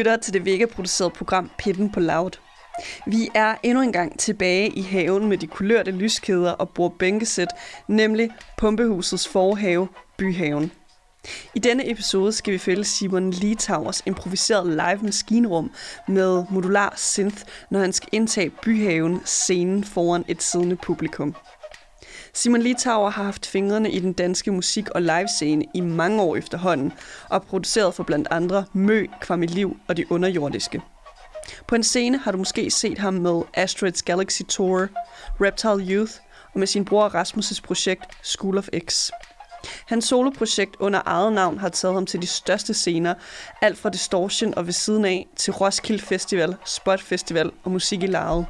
lytter til det vegaproducerede program Pitten på Loud. Vi er endnu en gang tilbage i haven med de kulørte lyskæder og bordbænkesæt, nemlig Pumpehusets forhave, Byhaven. I denne episode skal vi følge Simon Litauers improviserede live maskinrum med modular synth, når han skal indtage Byhaven scenen foran et siddende publikum. Simon Litauer har haft fingrene i den danske musik- og livescene i mange år efterhånden, og produceret for blandt andre Mø, Liv og De Underjordiske. På en scene har du måske set ham med Asteroids Galaxy Tour, Reptile Youth og med sin bror Rasmus' projekt School of X. Hans soloprojekt under eget navn har taget ham til de største scener, alt fra Distortion og ved siden af til Roskilde Festival, Spot Festival og Musik i Lejet.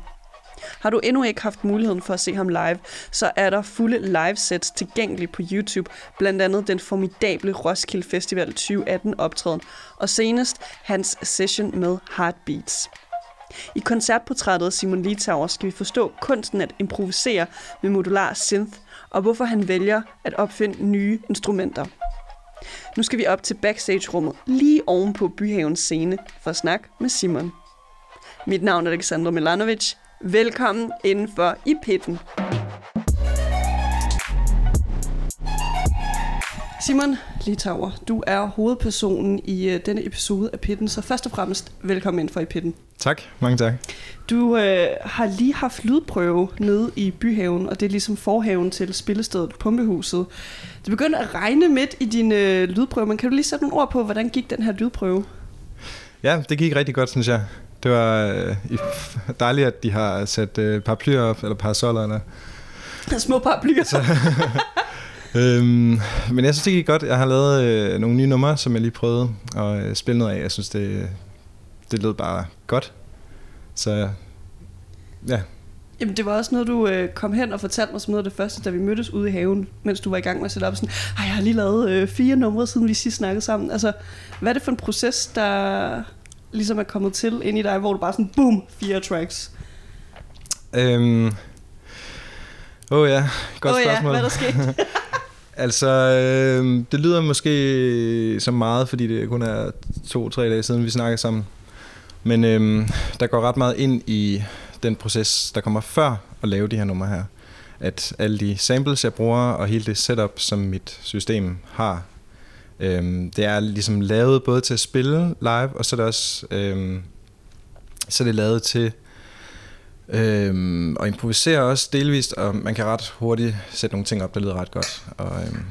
Har du endnu ikke haft muligheden for at se ham live, så er der fulde livesets tilgængelige på YouTube, blandt andet den formidable Roskilde Festival 2018 optræden, og senest hans session med Heartbeats. I koncertportrættet af Simon Litauer skal vi forstå kunsten at improvisere med modular synth, og hvorfor han vælger at opfinde nye instrumenter. Nu skal vi op til backstage-rummet lige oven på Byhavens scene for at snakke med Simon. Mit navn er Alexander Milanovic. Velkommen indenfor i pitten. Simon Litauer, du er hovedpersonen i uh, denne episode af Pitten, så først og fremmest velkommen ind for i Pitten. Tak, mange tak. Du øh, har lige haft lydprøve nede i Byhaven, og det er ligesom forhaven til spillestedet Pumpehuset. Det begyndte at regne midt i din øh, lydprøve, men kan du lige sætte nogle ord på, hvordan gik den her lydprøve? Ja, det gik rigtig godt, synes jeg. Det var øh, dejligt, at de har sat øh, paraplyer op, eller parasoller. Eller... Små paraplyer. Så, øhm, men jeg synes, det gik godt. Jeg har lavet øh, nogle nye numre, som jeg lige prøvede at øh, spille noget af. Jeg synes, det, det lød bare godt. Så ja. Jamen, det var også noget, du øh, kom hen og fortalte mig som noget af det første, da vi mødtes ude i haven, mens du var i gang med at sætte op. Sådan, jeg har lige lavet øh, fire numre, siden vi sidst snakkede sammen. Altså, hvad er det for en proces, der ligesom er kommet til ind i dig, hvor du bare sådan, boom, fire tracks? Øhm, åh oh ja, godt oh spørgsmål. ja, hvad der skete? altså, øh, det lyder måske som meget, fordi det kun er to-tre dage siden, vi snakkede sammen. Men øh, der går ret meget ind i den proces, der kommer før at lave de her numre her. At alle de samples, jeg bruger, og hele det setup, som mit system har, Øhm, det er ligesom lavet både til at spille live, og så er det også øhm, så er det lavet til øhm, at improvisere også delvist, og man kan ret hurtigt sætte nogle ting op, der lyder ret godt. Og, øhm,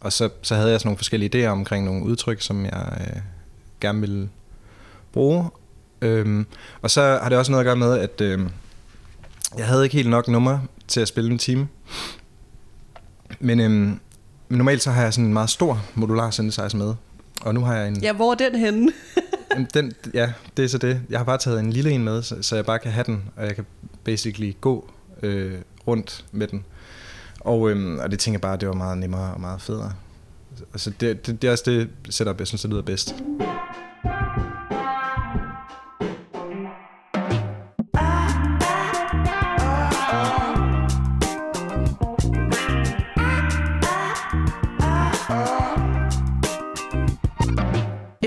og så, så havde jeg sådan nogle forskellige idéer omkring nogle udtryk, som jeg øh, gerne ville bruge. Øhm, og så har det også noget at gøre med, at øhm, jeg havde ikke helt nok nummer til at spille en time. Men øhm, men normalt så har jeg sådan en meget stor modular synthesizer med. Og nu har jeg en... Ja, hvor er den henne? den, ja, det er så det. Jeg har bare taget en lille en med, så, så jeg bare kan have den, og jeg kan basically gå øh, rundt med den. Og, øhm, og det tænker jeg bare, det var meget nemmere og meget federe. Altså det, det, det er også det setup, jeg synes, det lyder bedst.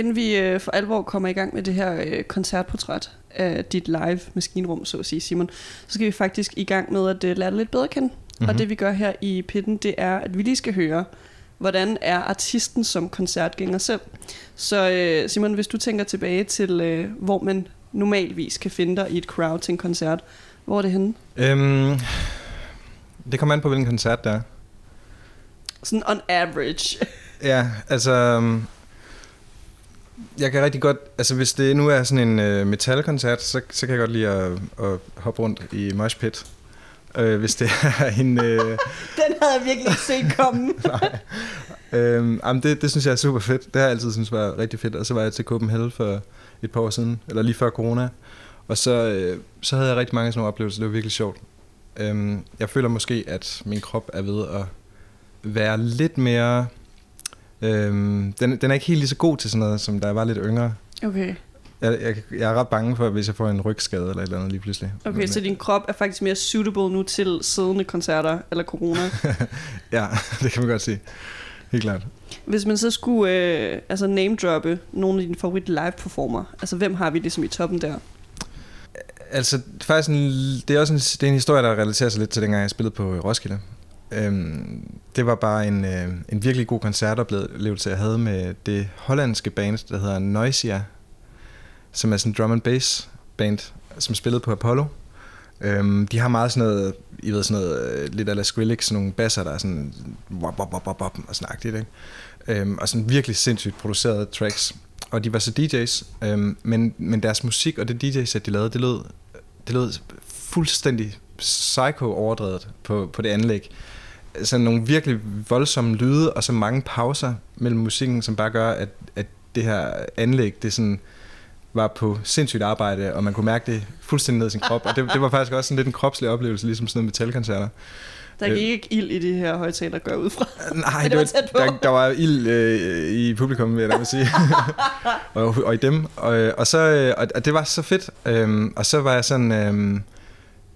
Inden vi øh, for alvor kommer i gang med det her øh, koncertportræt af dit live maskinrum, så at sige, Simon, så skal vi faktisk i gang med at øh, lære dig lidt bedre kende. Mm-hmm. Og mhm. det vi gør her i Pitten, det er, at vi lige skal høre, hvordan er artisten som koncertgænger selv. Så øh, Simon, hvis du tænker tilbage til, øh, hvor man normalvis kan finde dig i et crowd til en koncert, hvor er det henne? Øhm, det kommer an på, hvilken koncert det er. Sådan on average. ja, altså... Jeg kan rigtig godt, altså hvis det nu er sådan en uh, metalkoncert, så, så kan jeg godt lide at, at hoppe rundt i mosh pit. Uh, hvis det er en... Uh... Den havde jeg virkelig ikke set komme. Nej. Um, jamen det, det synes jeg er super fedt. Det har jeg altid synes var rigtig fedt. Og så var jeg til Copenhagen for et par år siden, eller lige før corona. Og så, uh, så havde jeg rigtig mange sådan nogle oplevelser. Det var virkelig sjovt. Um, jeg føler måske, at min krop er ved at være lidt mere Øhm, den, den er ikke helt lige så god til sådan noget, som da jeg var lidt yngre. Okay. Jeg, jeg, jeg er ret bange for, hvis jeg får en rygskade eller et eller andet lige pludselig. Okay, Men, så din krop er faktisk mere suitable nu til siddende koncerter eller corona? ja, det kan man godt sige. helt klart. Hvis man så skulle øh, altså name-droppe nogle af dine favorit live-performer, altså hvem har vi ligesom i toppen der? Altså, faktisk en, det er også en, det er en historie, der relaterer sig lidt til dengang, jeg spillede på Roskilde. Øhm, det var bare en, øh, en virkelig god koncertoplevelse, jeg havde med det hollandske band, der hedder Noisia, som er sådan en drum and bass band, som spillede på Apollo. Øhm, de har meget sådan noget, I ved sådan noget, øh, lidt ala Skrillex, sådan nogle basser, der er sådan wop, wop, wop, wop, wop, og sådan agtigt, ikke? Øhm, og sådan virkelig sindssygt producerede tracks. Og de var så DJ's, øhm, men, men deres musik og det DJ-sæt, de lavede, det lød, det lød fuldstændig psycho overdrevet på, på det anlæg. Sådan nogle virkelig voldsomme lyde, og så mange pauser mellem musikken, som bare gør, at, at det her anlæg, det sådan var på sindssygt arbejde, og man kunne mærke det fuldstændig ned i sin krop. Og det, det var faktisk også sådan lidt en kropslig oplevelse, ligesom sådan noget metalkoncerter. Der gik ikke ild i de her højtaler, gør ud fra. Nej, det var, der, der var ild øh, i publikum, vil jeg da sige. og, og i dem. Og, og, så, og det var så fedt. Øhm, og så var jeg sådan... Øhm,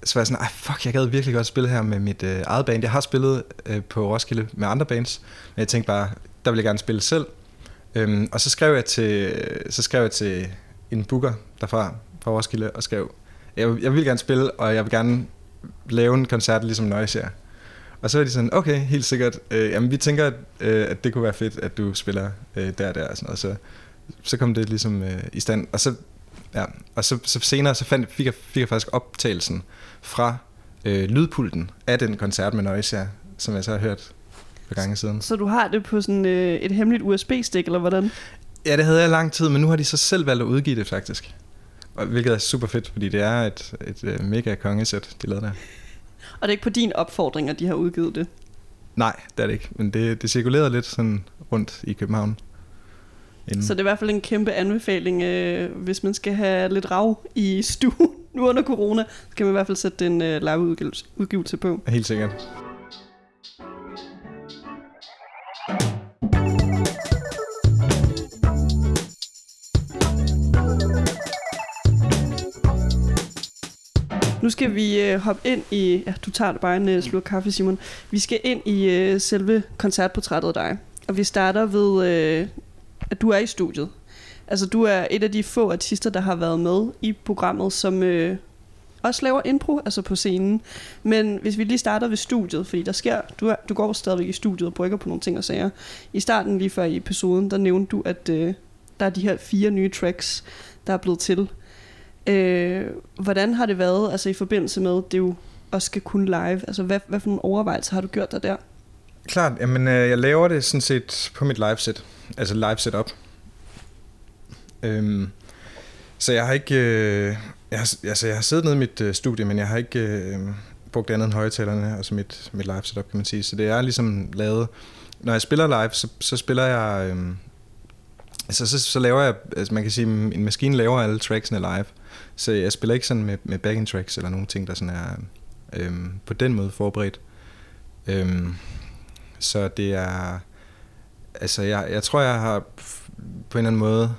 så var jeg sådan, Ej, fuck, jeg gad virkelig godt spille her med mit øh, eget band. Jeg har spillet øh, på Roskilde med andre bands, men jeg tænkte bare, der vil jeg gerne spille selv. Øhm, og så skrev jeg til, så skrev jeg til en booker derfra, fra Roskilde, og skrev, jeg, jeg vil gerne spille, og jeg vil gerne lave en koncert ligesom her. Og så var de sådan, okay, helt sikkert. Øh, jamen, vi tænker, at, øh, at det kunne være fedt, at du spiller øh, der og der og sådan noget. Så, så kom det ligesom øh, i stand. Og så, ja, og så, så senere så fandt, fik, jeg, fik jeg faktisk optagelsen fra øh, lydpulten af den koncert med Noisia, som jeg så har hørt for gange siden. Så du har det på sådan øh, et hemmeligt USB-stik, eller hvordan? Ja, det havde jeg lang tid, men nu har de så selv valgt at udgive det faktisk. Og, hvilket er super fedt, fordi det er et, et, et mega kongesæt, de lavede der. Og det er ikke på din opfordring, at de har udgivet det? Nej, det er det ikke. Men det, det cirkulerede lidt sådan rundt i København. Inden. Så det er i hvert fald en kæmpe anbefaling, øh, hvis man skal have lidt rav i stuen nu under corona, så kan man i hvert fald sætte den øh, live udgivelse på. Helt sikkert. Nu skal vi øh, hoppe ind i... Ja, du tager bare en øh, slurk kaffe, Simon. Vi skal ind i øh, selve koncertportrættet af dig. Og vi starter ved, øh, at du er i studiet. Altså, du er et af de få artister, der har været med i programmet, som øh, også laver impro, altså på scenen. Men hvis vi lige starter ved studiet, fordi der sker, du, er, du går stadigvæk i studiet og brygger på nogle ting og sager. I starten, lige før i episoden, der nævnte du, at øh, der er de her fire nye tracks, der er blevet til. Øh, hvordan har det været altså i forbindelse med, det jo også skal kunne live? Altså hvad, hvad for nogle overvejelser har du gjort dig der? Klart, jamen øh, jeg laver det sådan set på mit live set, altså live setup. Øhm, så jeg har ikke, øh, jeg har, altså jeg har siddet nede i mit øh, studie, men jeg har ikke øh, brugt andet end højtalerne, altså mit, mit live setup kan man sige. Så det er ligesom lavet, når jeg spiller live, så, så spiller jeg, øh, altså så, så laver jeg, altså man kan sige, en maskine laver alle tracksene live. Så jeg spiller ikke sådan med, med backing tracks eller nogle ting, der sådan er øh, på den måde forberedt. Øh, så det er... Altså, jeg, jeg tror, jeg har på en eller anden måde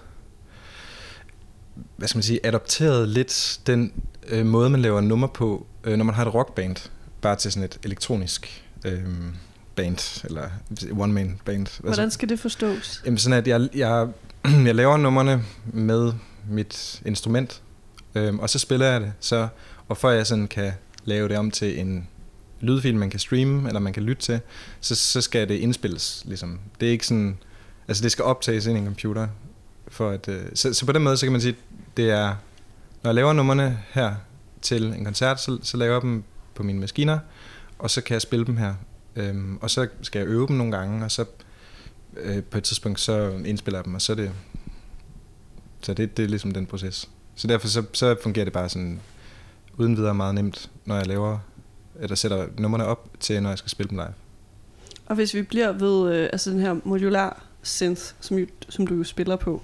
hvad skal man sige, adopteret lidt den øh, måde, man laver nummer på, øh, når man har et rockband, bare til sådan et elektronisk øh, band, eller one-man band. Hvordan skal det forstås? Jamen sådan, at jeg, jeg, jeg laver numrene med mit instrument, Øhm, og så spiller jeg det, så, og for jeg sådan kan lave det om til en lydfil, man kan streame, eller man kan lytte til, så, så skal det indspilles. Ligesom. Det er ikke sådan, altså det skal optages ind i en computer. For at, øh, så, så på den måde, så kan man sige, det er, når jeg laver numrene her til en koncert, så, så laver jeg dem på mine maskiner, og så kan jeg spille dem her. Øhm, og så skal jeg øve dem nogle gange, og så øh, på et tidspunkt, så indspiller jeg dem, og så er det, så det, det er ligesom den proces. Så derfor så, så fungerer det bare sådan uden videre meget nemt, når jeg laver, eller sætter numrene op til, når jeg skal spille dem live. Og hvis vi bliver ved øh, altså den her modular synth, som, som du jo spiller på,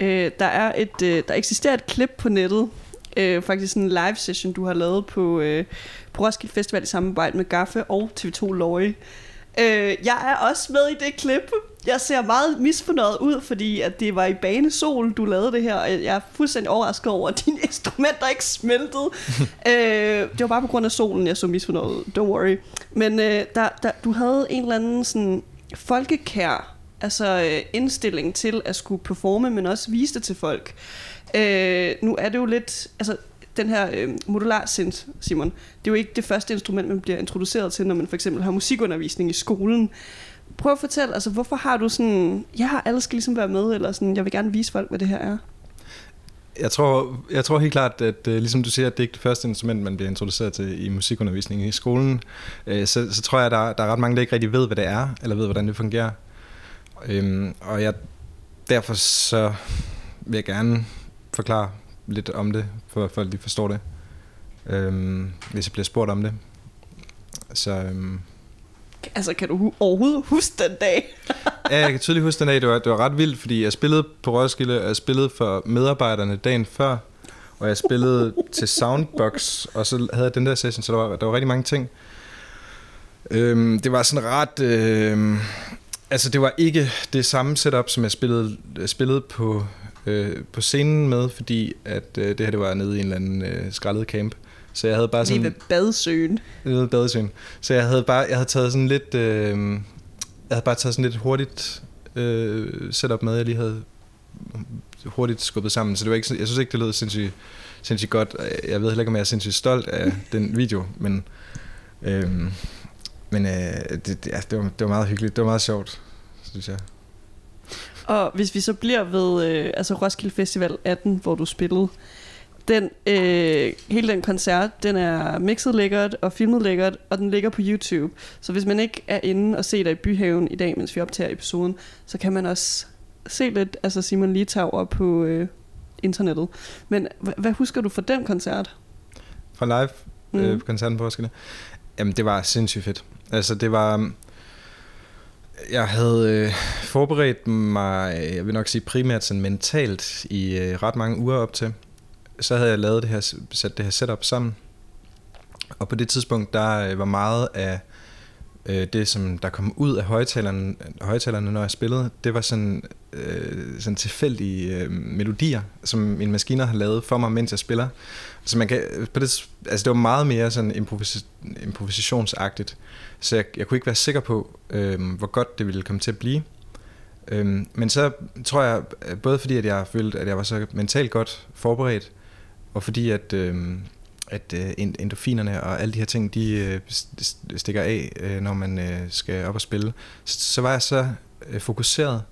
øh, der er et øh, der eksisterer et klip på nettet, øh, faktisk en live session, du har lavet på, øh, på Roskilde Festival i samarbejde med Gaffe og TV2 Løje. Øh, jeg er også med i det klip, jeg ser meget misfornøjet ud, fordi at det var i banesol, du lavede det her, og jeg er fuldstændig overrasket over, at dine instrumenter ikke smeltede. øh, det var bare på grund af solen, jeg så misfornøjet ud. Don't worry. Men øh, der, der, du havde en eller anden sådan folkekær altså øh, indstilling til at skulle performe, men også vise det til folk. Øh, nu er det jo lidt, altså den her øh, modular synth, Simon, det er jo ikke det første instrument, man bliver introduceret til, når man for eksempel har musikundervisning i skolen. Prøv at fortælle, altså hvorfor har du sådan, ja, alle skal ligesom være med, eller sådan, jeg vil gerne vise folk, hvad det her er? Jeg tror, jeg tror helt klart, at øh, ligesom du siger, at det ikke er det første instrument, man bliver introduceret til i musikundervisningen i skolen, øh, så, så tror jeg, at der, der er ret mange, der ikke rigtig ved, hvad det er, eller ved, hvordan det fungerer. Øhm, og jeg, derfor så vil jeg gerne forklare lidt om det, for at folk de forstår det, øhm, hvis jeg bliver spurgt om det. Så, øhm, Altså, kan du overhovedet huske den dag? ja, jeg kan tydeligt huske den dag, det var, det var ret vildt, fordi jeg spillede på Roskilde, og jeg spillede for medarbejderne dagen før, og jeg spillede til Soundbox, og så havde jeg den der session, så der var, der var rigtig mange ting. Øhm, det var sådan ret... Øhm, altså, det var ikke det samme setup, som jeg spillede, spillede på, øh, på scenen med, fordi at øh, det her det var nede i en eller anden øh, skrællet camp. Så jeg havde bare sådan... Lige ved badsøen. Nede ved badesøen. Så jeg havde bare, jeg havde taget sådan lidt, øh, jeg havde bare taget sådan lidt hurtigt øh, setup med, jeg lige havde hurtigt skubbet sammen. Så det var ikke, jeg synes ikke, det lød sindssygt, sindssygt godt. Jeg ved heller ikke, om jeg er sindssygt stolt af den video, men, øh, men øh, det, det, ja, det, var, det var meget hyggeligt. Det var meget sjovt, synes jeg. Og hvis vi så bliver ved øh, altså Roskilde Festival 18, hvor du spillede, den, øh, hele den koncert, den er mixet lækkert og filmet lækkert, og den ligger på YouTube. Så hvis man ikke er inde og se dig i Byhaven i dag, mens vi optager episoden, så kan man også se lidt altså Simon Litauer på øh, internettet. Men h- hvad husker du fra den koncert? Fra live Mm. øh, på koncerten på Roskilde. Jamen, det var sindssygt fedt. Altså, det var... Øhm, jeg havde øh, forberedt mig, øh, jeg vil nok sige primært sådan mentalt, i øh, ret mange uger op til. Så havde jeg lavet det her, sat det her setup sammen. Og på det tidspunkt, der øh, var meget af øh, det, som der kom ud af højtalerne, højtalerne når jeg spillede, det var sådan, øh, sådan tilfældige øh, melodier, som min maskiner har lavet for mig, mens jeg spiller. Så man kan, på det, altså det var meget mere sådan improvis, improvisationsagtigt, så jeg, jeg kunne ikke være sikker på, øh, hvor godt det ville komme til at blive. Øh, men så tror jeg, øh, både fordi at jeg følte, at jeg var så mentalt godt forberedt, og fordi at, øh, at øh, endorfinerne og alle de her ting, de øh, stikker af, øh, når man øh, skal op og spille, så, så var jeg så øh, fokuseret,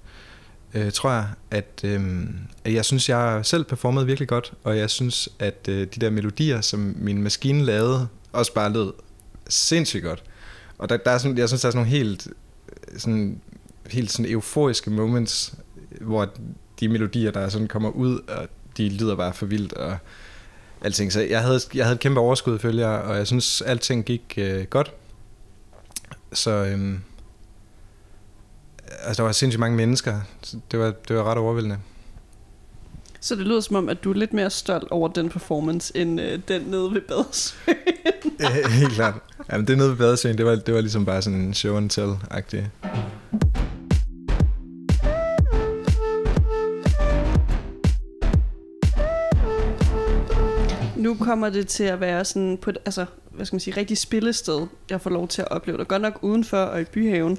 øh, tror jeg, at, øh, at jeg synes, jeg selv performede virkelig godt, og jeg synes, at øh, de der melodier, som min maskine lavede, også bare lød sindssygt godt. Og der, der er sådan, jeg synes, der er sådan nogle helt, sådan, helt sådan euforiske moments, hvor de melodier, der sådan kommer ud, og de lyder bare for vildt, og alting. Så jeg havde, jeg havde et kæmpe overskud, følger og jeg synes, alting gik øh, godt. Så øhm, altså, der var sindssygt mange mennesker. Det var, det var ret overvældende. Så det lyder som om, at du er lidt mere stolt over den performance, end øh, den nede ved badsøen. Ja, Helt klart. Jamen, det nede ved badesøen, det var, det var ligesom bare sådan en show and tell-agtig. Kommer det til at være sådan på et, altså, hvad skal man sige, rigtig spillested, jeg får lov til at opleve det. Godt nok udenfor og i byhaven.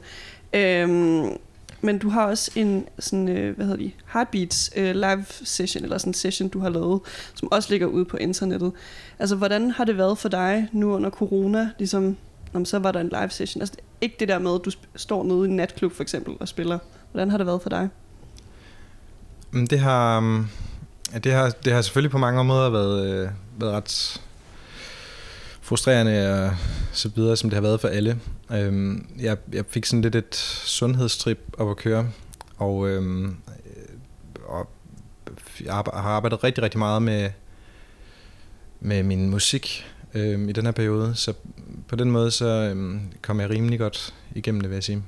Øhm, men du har også en sådan, øh, hvad hedder de, Heartbeats øh, live session, eller sådan en session, du har lavet, som også ligger ude på internettet. Altså, hvordan har det været for dig nu under corona, ligesom, om så var der en live session? Altså, ikke det der med, at du står nede i en natklub for eksempel og spiller. Hvordan har det været for dig? Men det har, mm, ja, det har, det har selvfølgelig på mange måder været, øh, været ret frustrerende og så videre, som det har været for alle. Øhm, jeg, jeg fik sådan lidt et sundhedstrip op at køre, og, øhm, øh, og jeg har arbejdet rigtig, rigtig meget med, med min musik øhm, i den her periode, så på den måde så øhm, kom jeg rimelig godt igennem det, vil jeg sige.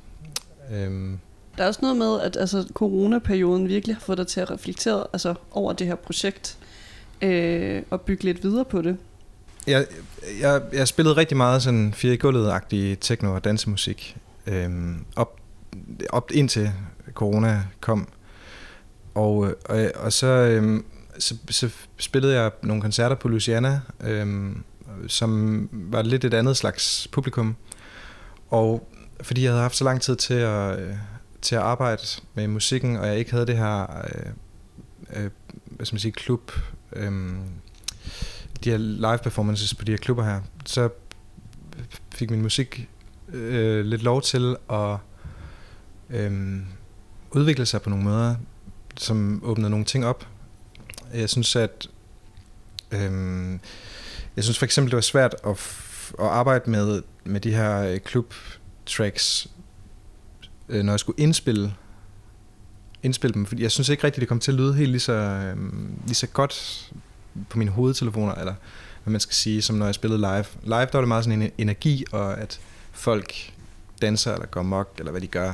Øhm, der er også noget med, at altså, coronaperioden virkelig har fået dig til at reflektere altså, over det her projekt øh, og bygge lidt videre på det. Jeg, jeg, jeg spillede rigtig meget sådan fire i gulvet-agtig techno- og dansemusik øh, op, op indtil corona kom. Og, øh, og, og så, øh, så, så spillede jeg nogle koncerter på Luciana, øh, som var lidt et andet slags publikum. Og fordi jeg havde haft så lang tid til at, øh, til at arbejde med musikken, og jeg ikke havde det her, øh, øh, hvad skal man sige, klub, øh, de her live performances på de her klubber her, så fik min musik øh, lidt lov til at øh, udvikle sig på nogle måder, som åbnede nogle ting op. Jeg synes, at øh, jeg synes for eksempel, det var svært at, at arbejde med, med de her øh, klub tracks, øh, når jeg skulle indspille indspille dem, fordi jeg synes ikke rigtigt, det kom til at lyde helt lige så, øh, lige så godt på mine hovedtelefoner, eller hvad man skal sige, som når jeg spillede live. Live, der var det meget sådan en energi, og at folk danser eller går mok, eller hvad de gør.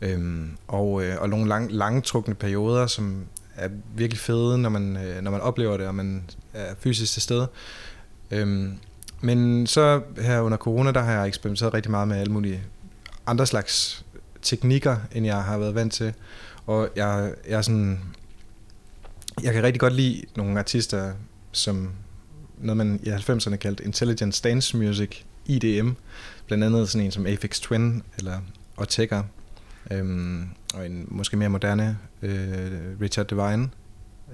Øhm, og, øh, og nogle lang, langtrukne perioder, som er virkelig fede, når man, øh, når man oplever det, og man er fysisk til stede. Øhm, men så her under corona, der har jeg eksperimenteret rigtig meget med alle mulige andre slags teknikker, end jeg har været vant til. Og jeg, jeg er sådan... Jeg kan rigtig godt lide nogle artister, som noget man i 90'erne kaldte Intelligent Dance Music, IDM. Blandt andet sådan en som Aphex Twin eller Ortega. Øhm, og en måske mere moderne øh, Richard Devine.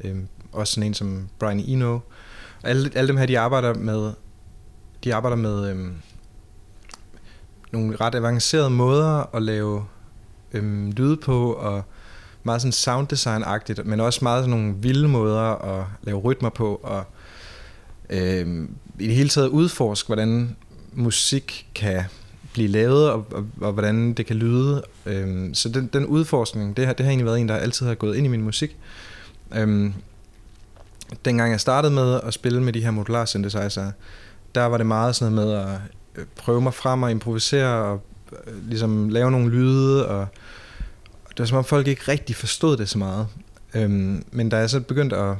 Øhm, også sådan en som Brian Eno. Og alle, alle dem her, de arbejder med, de arbejder med øhm, nogle ret avancerede måder at lave øhm, lyde på, og meget sådan sound design-agtigt, men også meget sådan nogle vilde måder at lave rytmer på, og øhm, i det hele taget udforske, hvordan musik kan blive lavet, og, og, og hvordan det kan lyde. Øhm, så den, den udforskning, det har, det har egentlig været en, der altid har gået ind i min musik. Øhm, dengang jeg startede med at spille med de her modular synthesizer, der var det meget sådan noget med at øh, prøve mig frem og improvisere og øh, ligesom lave nogle lyde og det var som om folk ikke rigtig forstod det så meget. Øhm, men da jeg så begyndte at,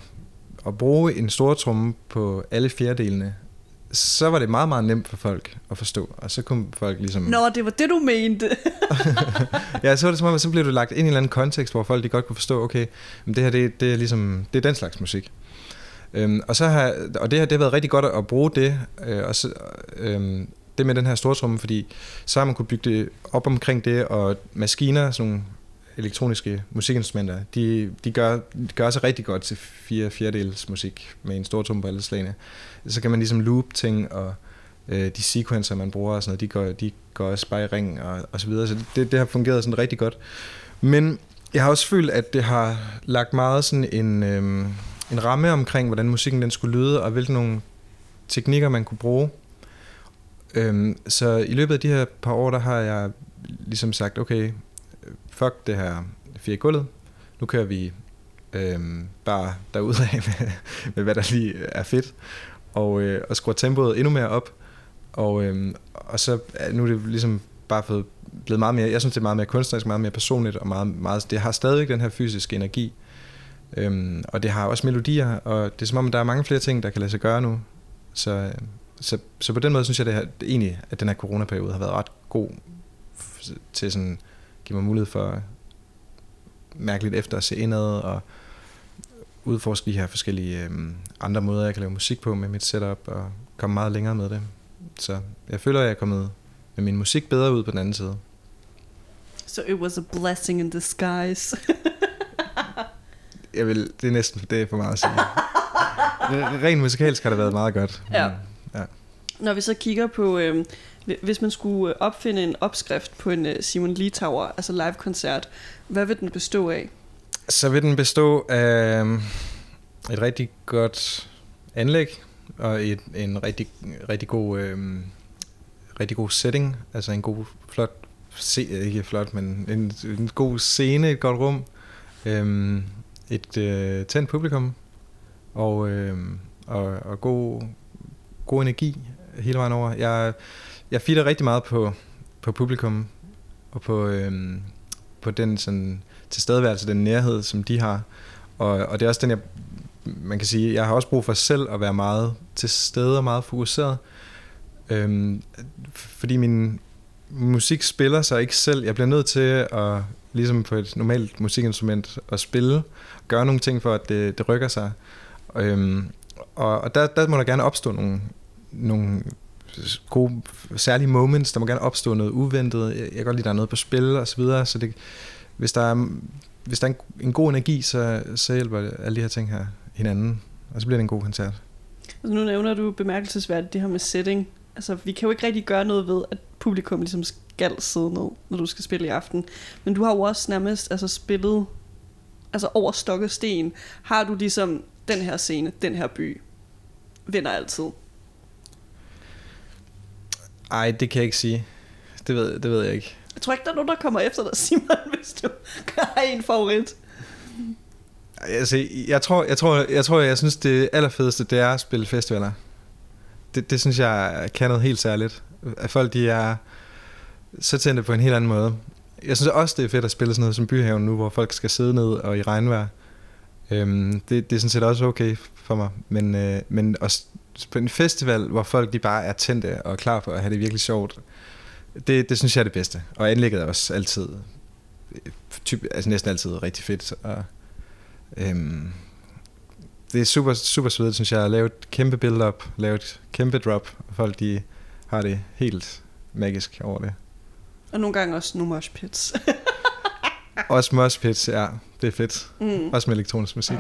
at bruge en stor tromme på alle fjerdelene, så var det meget, meget nemt for folk at forstå. Og så kunne folk ligesom... Nå, det var det, du mente. ja, så var det som om, at så blev du lagt ind i en eller anden kontekst, hvor folk de godt kunne forstå, okay, men det her, det, det er ligesom, det er den slags musik. Øhm, og, så har, og det, har, det har været rigtig godt at bruge det, øh, og så, øh, det med den her stortromme, fordi så har man kunne bygge det op omkring det, og maskiner, sådan nogle elektroniske musikinstrumenter, de, de, gør, de gør sig rigtig godt til fire fjerdedels musik med en stortrumme på alle slagene. Så kan man ligesom loop ting, og øh, de sequencer, man bruger og sådan noget, de går, de går også bare i ring og, og så videre. Så det, det har fungeret sådan rigtig godt. Men jeg har også følt, at det har lagt meget sådan en, øh, en ramme omkring, hvordan musikken den skulle lyde, og hvilke nogle teknikker, man kunne bruge. Øhm, så i løbet af de her par år, der har jeg ligesom sagt, okay, fuck det her fire gulvet. Nu kører vi øhm, bare derud af med, med, hvad der lige er fedt. Og, øh, og skruer tempoet endnu mere op. Og, øhm, og så øh, nu er det ligesom bare fået, blevet meget mere, jeg synes det er meget mere kunstnerisk, meget mere personligt, og meget, meget, det har stadigvæk den her fysiske energi. Øhm, og det har også melodier, og det er som om, der er mange flere ting, der kan lade sig gøre nu. Så, øhm, så, så på den måde synes jeg det her, egentlig, at den her coronaperiode har været ret god til sådan give mig mulighed for mærke lidt efter at se indad og udforske de her forskellige øhm, andre måder, jeg kan lave musik på med mit setup og komme meget længere med det. Så jeg føler, at jeg er kommet med min musik bedre ud på den anden side. So it was a blessing in disguise. jeg vil, det er næsten det er for meget at sige. Rent musikalsk har det været meget godt. Ja. ja. Når vi så kigger på, øh, hvis man skulle øh, opfinde en opskrift på en øh, Simon Litauer, altså live-koncert, hvad vil den bestå af? Så vil den bestå af øhm, et rigtig godt anlæg, og et, en rigtig, rigtig god øh, rigtig god setting, altså en god, flot, se, ikke flot, men en, en god scene, et godt rum, øh, et øh, tændt publikum, og, øh, og, og god, god energi hele vejen over. Jeg, jeg fitter rigtig meget på, på publikum, og på, øhm, på den sådan, tilstedeværelse, den nærhed, som de har. Og, og det er også den, jeg, man kan sige, jeg har også brug for selv at være meget til stede og meget fokuseret. Øhm, fordi min musik spiller sig ikke selv. Jeg bliver nødt til at, ligesom på et normalt musikinstrument, at spille, gøre nogle ting for, at det, det rykker sig. Øhm, og og der, der må der gerne opstå nogle, nogle gode, særlige moments. Der må gerne opstå noget uventet. Jeg kan godt lide, at der er noget på spil og så videre. Så det, hvis der er, hvis der er en, en god energi, så, så hjælper alle de her ting her hinanden. Og så bliver det en god koncert. Altså nu nævner du bemærkelsesværdigt det her med setting. Altså, vi kan jo ikke rigtig gøre noget ved, at publikum ligesom skal sidde ned, når du skal spille i aften. Men du har jo også nærmest altså, spillet altså over stok og sten. Har du ligesom den her scene, den her by, vinder altid? Ej, det kan jeg ikke sige. Det ved, det ved jeg ikke. Jeg tror ikke, der er nogen, der kommer efter dig, Simon, hvis du har en favorit. Altså, jeg tror, jeg tror, jeg tror, jeg synes, det allerfedeste, det er at spille festivaler. Det, det synes jeg kan noget helt særligt. At folk, de er så tændte på en helt anden måde. Jeg synes også, det er fedt at spille sådan noget som Byhaven nu, hvor folk skal sidde ned og i regnvejr. Øhm, det, det er sådan set også okay for mig. Men, øh, men også på en festival, hvor folk de bare er tændte og klar på at have det virkelig sjovt, det, det synes jeg er det bedste. Og anlægget er også altid, typ, altså næsten altid rigtig fedt. Og, øhm, det er super, super svedigt, synes jeg, at lave et kæmpe build-up, lave et kæmpe drop, og folk de har det helt magisk over det. Og nogle gange også nogle mosh pits. også mosh pits, ja. Det er fedt. Mm. Også med elektronisk musik.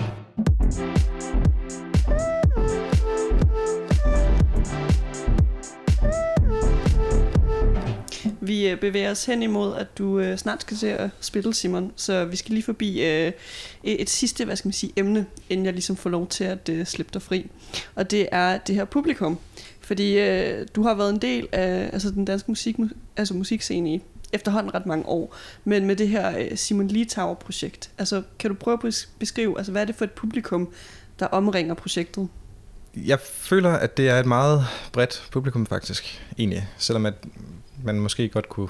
Øh, vi bevæger os hen imod, at du øh, snart skal se at spille, Simon. Så vi skal lige forbi øh, et sidste, hvad skal man sige, emne, inden jeg ligesom får lov til at øh, slippe dig fri. Og det er det her publikum. Fordi øh, du har været en del af altså den danske musik, altså musikscene i efterhånden ret mange år, men med det her øh, Simon Litauer-projekt. Altså, kan du prøve at beskrive, altså, hvad er det for et publikum, der omringer projektet? Jeg føler, at det er et meget bredt publikum faktisk, egentlig. Selvom at man måske godt kunne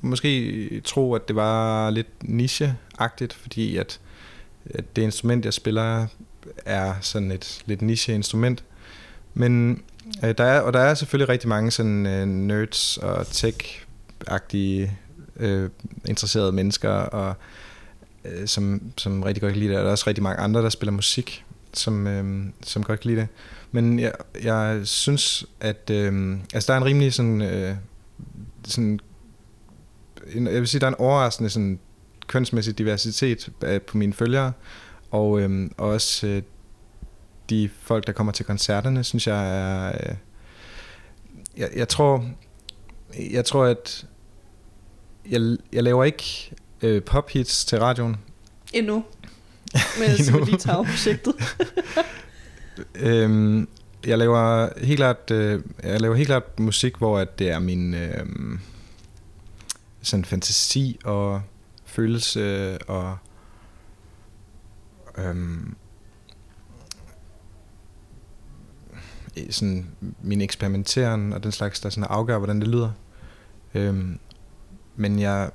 måske tro, at det var lidt niche-agtigt, fordi at, at det instrument, jeg spiller, er sådan et lidt niche-instrument. Men øh, der er, og der er selvfølgelig rigtig mange sådan øh, nerds og tech-agtige øh, interesserede mennesker, og øh, som, som rigtig godt kan lide det. Og der er også rigtig mange andre, der spiller musik, som, øh, som godt kan lide det. Men jeg, jeg synes, at øh, altså der er en rimelig sådan, øh, sådan en, jeg vil sige, der er en overraskende sådan, kønsmæssig diversitet på mine følgere, og, øh, og også øh, de folk, der kommer til koncerterne, synes jeg er... Øh, jeg, jeg tror, jeg tror, at jeg, jeg laver ikke øh, pop-hits til radioen. Endnu. Med Simulitau-projektet. øhm, jeg laver helt klart, øh, jeg laver helt klart musik, hvor at det er min øh, sådan fantasi og følelse og øh, sådan min eksperimenteren og den slags, der sådan afgør, hvordan det lyder. Øhm, men jeg,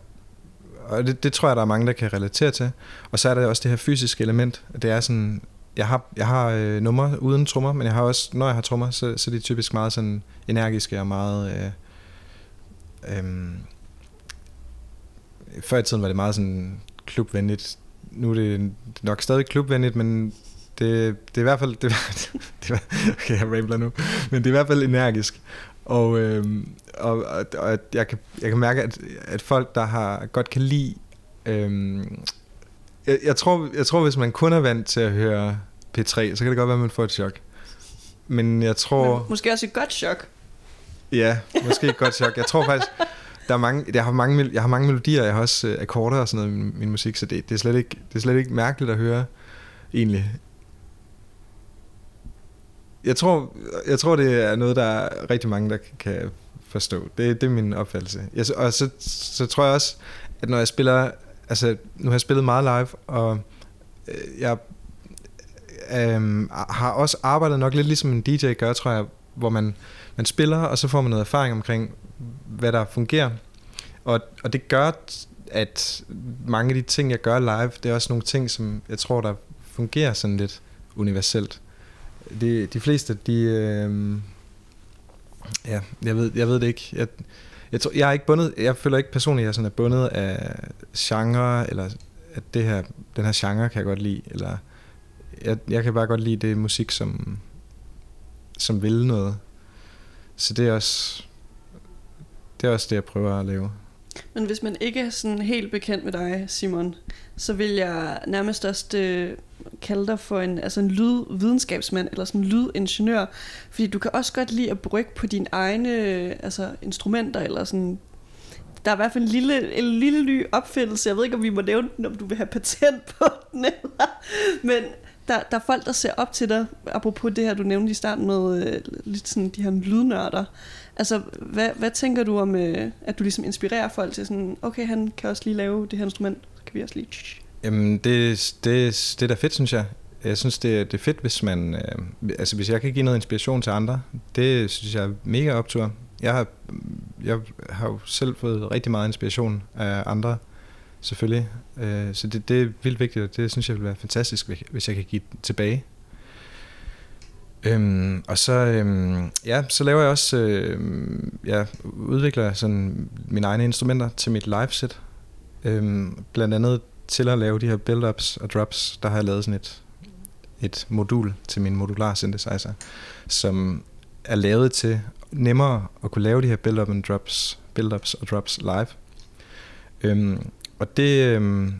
og det, det tror jeg, der er mange, der kan relatere til. Og så er der også det her fysiske element. Det er sådan, jeg har, jeg har øh, numre uden trommer, men jeg har også, når jeg har trommer, så, så er de typisk meget sådan energiske og meget... Øh, øh, før i tiden var det meget sådan klubvenligt. Nu er det nok stadig klubvenligt, men det, det er i hvert fald... Det, det, okay, jeg rambler nu. Men det er i hvert fald energisk. Og, øh, og, og, og jeg, kan, jeg kan mærke, at, at folk, der har godt kan lide... Øh, jeg, jeg, tror, jeg tror, hvis man kun er vant til at høre P3, så kan det godt være, at man får et chok. Men jeg tror... Men måske også et godt chok. Ja, måske et godt chok. Jeg tror faktisk, der er mange, jeg, har mange, jeg har mange melodier, jeg har også øh, akkorder og sådan noget i min, min musik, så det, det, er slet ikke, det er slet ikke mærkeligt at høre, egentlig. Jeg tror, jeg tror, det er noget, der er rigtig mange, der kan forstå. Det, det er min opfattelse. Jeg, og så, så tror jeg også, at når jeg spiller... Altså, nu har jeg spillet meget live, og øh, jeg øh, har også arbejdet nok lidt ligesom en DJ gør, tror jeg, hvor man, man spiller, og så får man noget erfaring omkring, hvad der fungerer. Og, og det gør, at mange af de ting, jeg gør live, det er også nogle ting, som jeg tror, der fungerer sådan lidt universelt de, de fleste, de... Øh, ja, jeg ved, jeg ved det ikke. Jeg, jeg, tror, jeg er ikke bundet, jeg føler ikke personligt, at jeg sådan er bundet af genre, eller at det her, den her genre kan jeg godt lide, eller jeg, jeg kan bare godt lide det musik, som, som vil noget. så det er også det er også det, jeg prøver at lave. Men hvis man ikke er sådan helt bekendt med dig, Simon, så vil jeg nærmest også øh, kalde dig for en, altså en lydvidenskabsmand, eller sådan en lydingeniør, fordi du kan også godt lide at brygge på dine egne øh, altså instrumenter, eller sådan der er i hvert fald en lille, en lille ny opfindelse. Jeg ved ikke, om vi må nævne den, om du vil have patent på den. Eller. Men der, der er folk, der ser op til dig, apropos det her, du nævnte i starten med øh, lidt sådan de her lydnørder. Altså, hvad, hvad tænker du om, øh, at du ligesom inspirerer folk til sådan, okay, han kan også lige lave det her instrument, kan vi også lige... Jamen, det, det, det er da fedt, synes jeg. Jeg synes, det, det er fedt, hvis man... Øh, altså, hvis jeg kan give noget inspiration til andre, det synes jeg er mega optur. Jeg har, jeg har jo selv fået rigtig meget inspiration af andre, selvfølgelig. Øh, så det, det er vildt vigtigt, og det synes jeg vil være fantastisk, hvis jeg kan give tilbage. Øhm, og så, øhm, ja, så laver jeg også, øhm, jeg udvikler sådan mine egne instrumenter til mit live-set. Øhm, blandt andet til at lave de her build-ups og drops, der har jeg lavet sådan et, et modul til min modular synthesizer, som er lavet til nemmere at kunne lave de her build-up and drops, build-ups og drops live. Øhm, og det, øhm,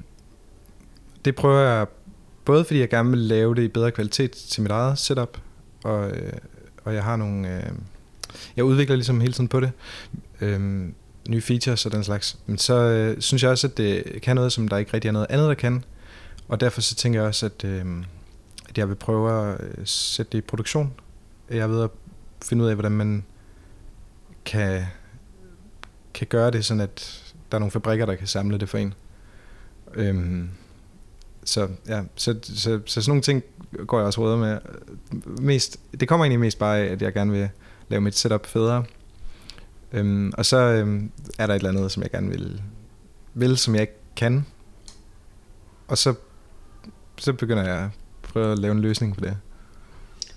det prøver jeg både fordi jeg gerne vil lave det i bedre kvalitet til mit eget setup, og, øh, og jeg har nogle... Øh, jeg udvikler ligesom hele tiden på det. Øhm, nye features og den slags. Men så øh, synes jeg også, at det kan noget, som der ikke rigtig er noget andet, der kan. Og derfor så tænker jeg også, at, øh, at jeg vil prøve at øh, sætte det i produktion. Jeg ved at finde ud af, hvordan man kan, kan gøre det, sådan at der er nogle fabrikker, der kan samle det for en. Øhm, så ja, så, så, så, så sådan nogle ting går jeg også råder med. Mest, det kommer egentlig mest bare af, at jeg gerne vil lave mit setup federe. Øhm, og så øhm, er der et eller andet, som jeg gerne vil, vil som jeg ikke kan. Og så, så begynder jeg at prøve at lave en løsning på det.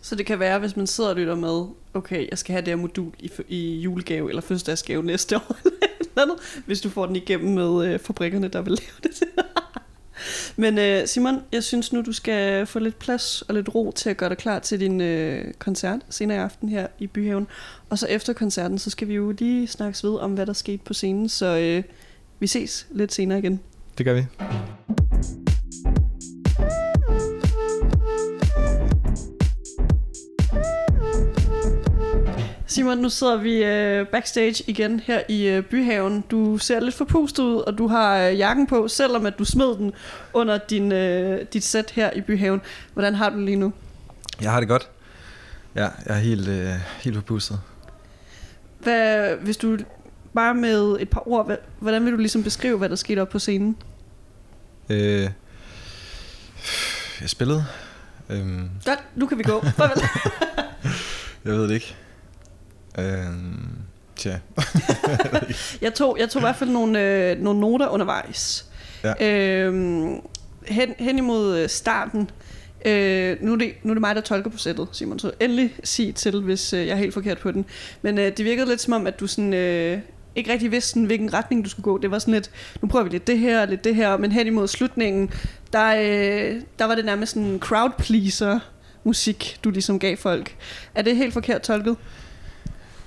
Så det kan være, hvis man sidder og lytter med, okay, jeg skal have det her modul i, i julegave eller fødselsdagsgave næste år, eller andet, hvis du får den igennem med øh, fabrikkerne, der vil lave det til men øh, Simon, jeg synes nu, du skal få lidt plads og lidt ro til at gøre dig klar til din øh, koncert senere i aften her i Byhaven. Og så efter koncerten, så skal vi jo lige snakkes ved om, hvad der skete på scenen. Så øh, vi ses lidt senere igen. Det gør vi. Simon, nu sidder vi øh, backstage igen her i øh, Byhaven. Du ser lidt forpustet ud, og du har øh, jakken på, selvom at du smed den under din, øh, dit sæt her i Byhaven. Hvordan har du lige nu? Jeg har det godt. Ja, jeg er helt, øh, helt forpustet. Hvad, hvis du bare med et par ord, hvordan vil du ligesom beskrive, hvad der skete op på scenen? Øh, jeg spillede. Øhm. Godt, nu kan vi gå. Jeg ved det ikke. Øhm, tja. jeg, tog, jeg tog i hvert fald nogle, øh, nogle noter undervejs. Ja. Øhm, hen, hen imod øh, starten, Øh, nu, er det, nu er det mig, der tolker på sættet, Simon, så endelig sig til, hvis øh, jeg er helt forkert på den. Men øh, det virkede lidt som om, at du sådan, øh, ikke rigtig vidste, sådan, hvilken retning du skulle gå. Det var sådan lidt, nu prøver vi lidt det her, lidt det her, men hen imod slutningen, der, øh, der var det nærmest sådan crowd pleaser musik, du ligesom gav folk. Er det helt forkert tolket?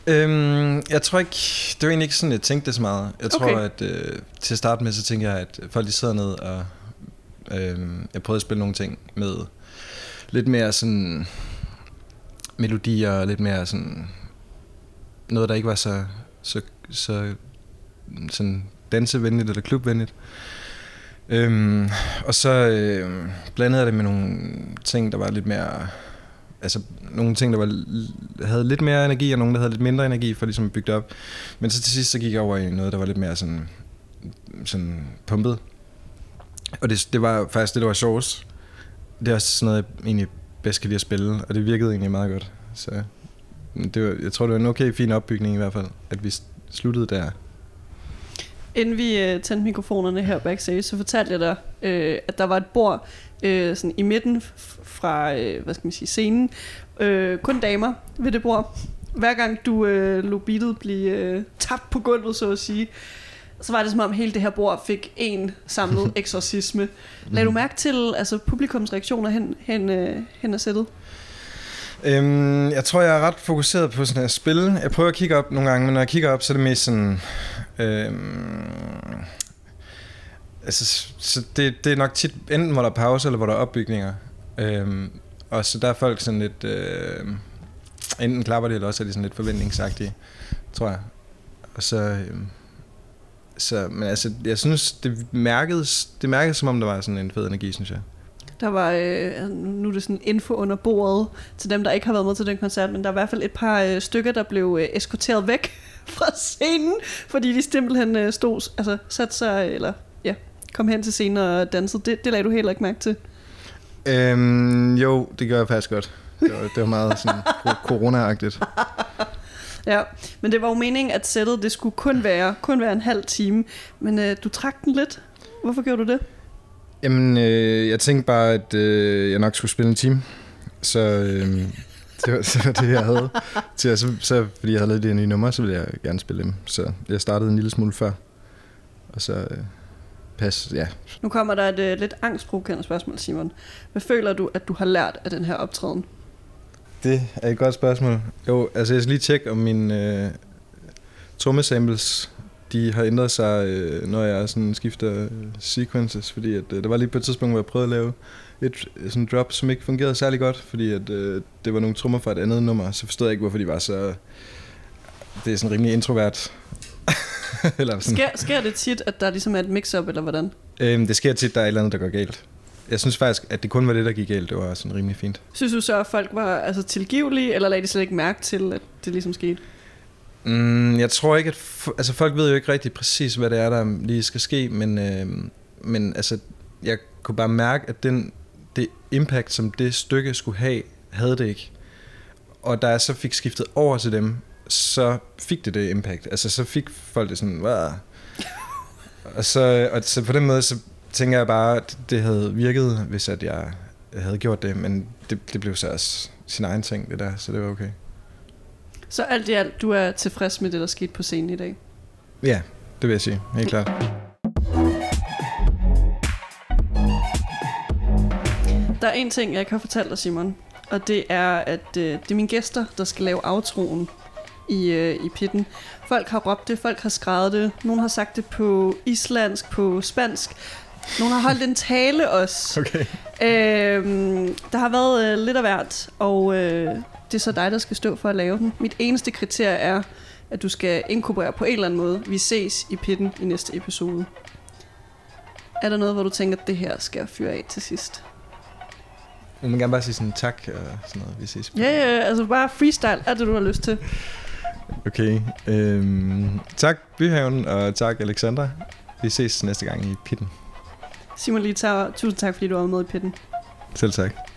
Øhm, jeg tror ikke, det var egentlig ikke sådan, jeg tænkte det så meget. Jeg tror, okay. at øh, til at starte med, så tænker jeg, at folk de sidder ned og øh, jeg prøvede at spille nogle ting med lidt mere sådan melodier, lidt mere sådan noget, der ikke var så, så, så sådan dansevenligt eller klubvenligt. Øhm, og så øh, blandede jeg det med nogle ting, der var lidt mere altså nogle ting, der var, havde lidt mere energi, og nogle, der havde lidt mindre energi, for ligesom at bygge det op. Men så til sidst, så gik jeg over i noget, der var lidt mere sådan, sådan pumpet. Og det, det var faktisk det, der var sjovest. Det er også sådan noget, jeg egentlig bedst kan lide at spille, og det virkede egentlig meget godt. Så det var, jeg tror, det var en okay fin opbygning i hvert fald, at vi sluttede der. Inden vi øh, tændte mikrofonerne her backstage, så fortalte jeg dig, øh, at der var et bord øh, sådan i midten fra øh, hvad skal man sige, scenen. Øh, kun damer ved det bord. Hver gang du øh, lå beatet blive øh, tabt på gulvet, så at sige, så var det som om hele det her bord fik en samlet eksorcisme. Lad du mærke til altså, publikums reaktioner hen, hen, øh, hen af sættet? Øhm, jeg tror, jeg er ret fokuseret på sådan her spil. Jeg prøver at kigge op nogle gange, men når jeg kigger op, så er det mest sådan... Øhm, altså, så det, det er nok tit enten, hvor der er pause, eller hvor der er opbygninger. Øhm, og så der er folk sådan lidt... Øh, enten klapper de, eller også er de sådan lidt forventningsagtige, tror jeg. Og så... Øh, så, men altså, jeg synes, det mærkedes, det mærkedes, som om der var sådan en fed energi, synes jeg. Der var, øh, nu er det sådan info under bordet til dem, der ikke har været med til den koncert, men der er i hvert fald et par øh, stykker, der blev øh, eskorteret væk fra scenen, fordi de simpelthen øh, stod, altså satte sig, eller kom hen til scenen og dansede. Det, det lagde du heller ikke mærke til. Øhm, jo, det gør jeg faktisk godt. Det var, det var meget sådan corona-agtigt. Ja, men det var jo meningen, at sættet det skulle kun være, kun være en halv time, men øh, du trak den lidt. Hvorfor gjorde du det? Jamen, øh, jeg tænkte bare, at øh, jeg nok skulle spille en time. Så øh, det, var, det var det, jeg havde. Til, så, så, fordi jeg havde lavet de nye numre, så ville jeg gerne spille dem. Så jeg startede en lille smule før. Og så øh, pas, ja. Nu kommer der et øh, lidt angstprovokerende spørgsmål, Simon. Hvad føler du, at du har lært af den her optræden? Det er et godt spørgsmål. Jo, altså jeg skal lige tjekke, om mine øh, trommesamples de har ændret sig, øh, når jeg sådan skifter øh, sequences, fordi at, øh, der var lige på et tidspunkt, hvor jeg prøvede at lave et sådan drop, som ikke fungerede særlig godt, fordi at, øh, det var nogle trommer fra et andet nummer, så forstod jeg ikke, hvorfor de var så... Det er sådan rimelig introvert. eller sådan. Sker, sker det tit, at der ligesom er et mix-up, eller hvordan? Øhm, det sker tit, der er et eller andet, der går galt. Jeg synes faktisk, at det kun var det, der gik galt. Det var sådan rimelig fint. Synes du så, at folk var altså, tilgivelige, eller lagde de slet ikke mærke til, at det ligesom skete? Mm, jeg tror ikke, at... Altså, folk ved jo ikke rigtig præcis, hvad det er, der lige skal ske, men, øh, men altså, jeg kunne bare mærke, at den, det impact, som det stykke skulle have, havde det ikke. Og da jeg så fik skiftet over til dem, så fik det det impact. Altså, så fik folk det sådan, hvad? og, så, og så på den måde, så tænker jeg bare, at det havde virket, hvis at jeg havde gjort det, men det, det blev så også sin egen ting, det der, så det var okay. Så alt i alt, du er tilfreds med det, der skete på scenen i dag? Ja, det vil jeg sige. Helt klart. Der er en ting, jeg har fortalt dig, Simon. Og det er, at øh, det er mine gæster, der skal lave aftroen i, øh, i pitten. Folk har råbt det, folk har skrevet det. Nogle har sagt det på islandsk, på spansk. Nogle har holdt en tale også. Okay. Øhm, der har været øh, lidt af hvert, og øh, det er så dig, der skal stå for at lave den. Mit eneste kriterie er, at du skal inkorporere på en eller anden måde. Vi ses i pitten i næste episode. Er der noget, hvor du tænker, at det her skal jeg fyre af til sidst? Jeg må gerne bare sige sådan tak og sådan noget. Vi ses. Ja, ja, altså bare freestyle. Er det, du har lyst til? Okay. Øhm, tak Byhaven, og tak Alexandra. Vi ses næste gang i pitten. Simon Litauer, tusind tak, fordi du var med i pitten. Selv tak.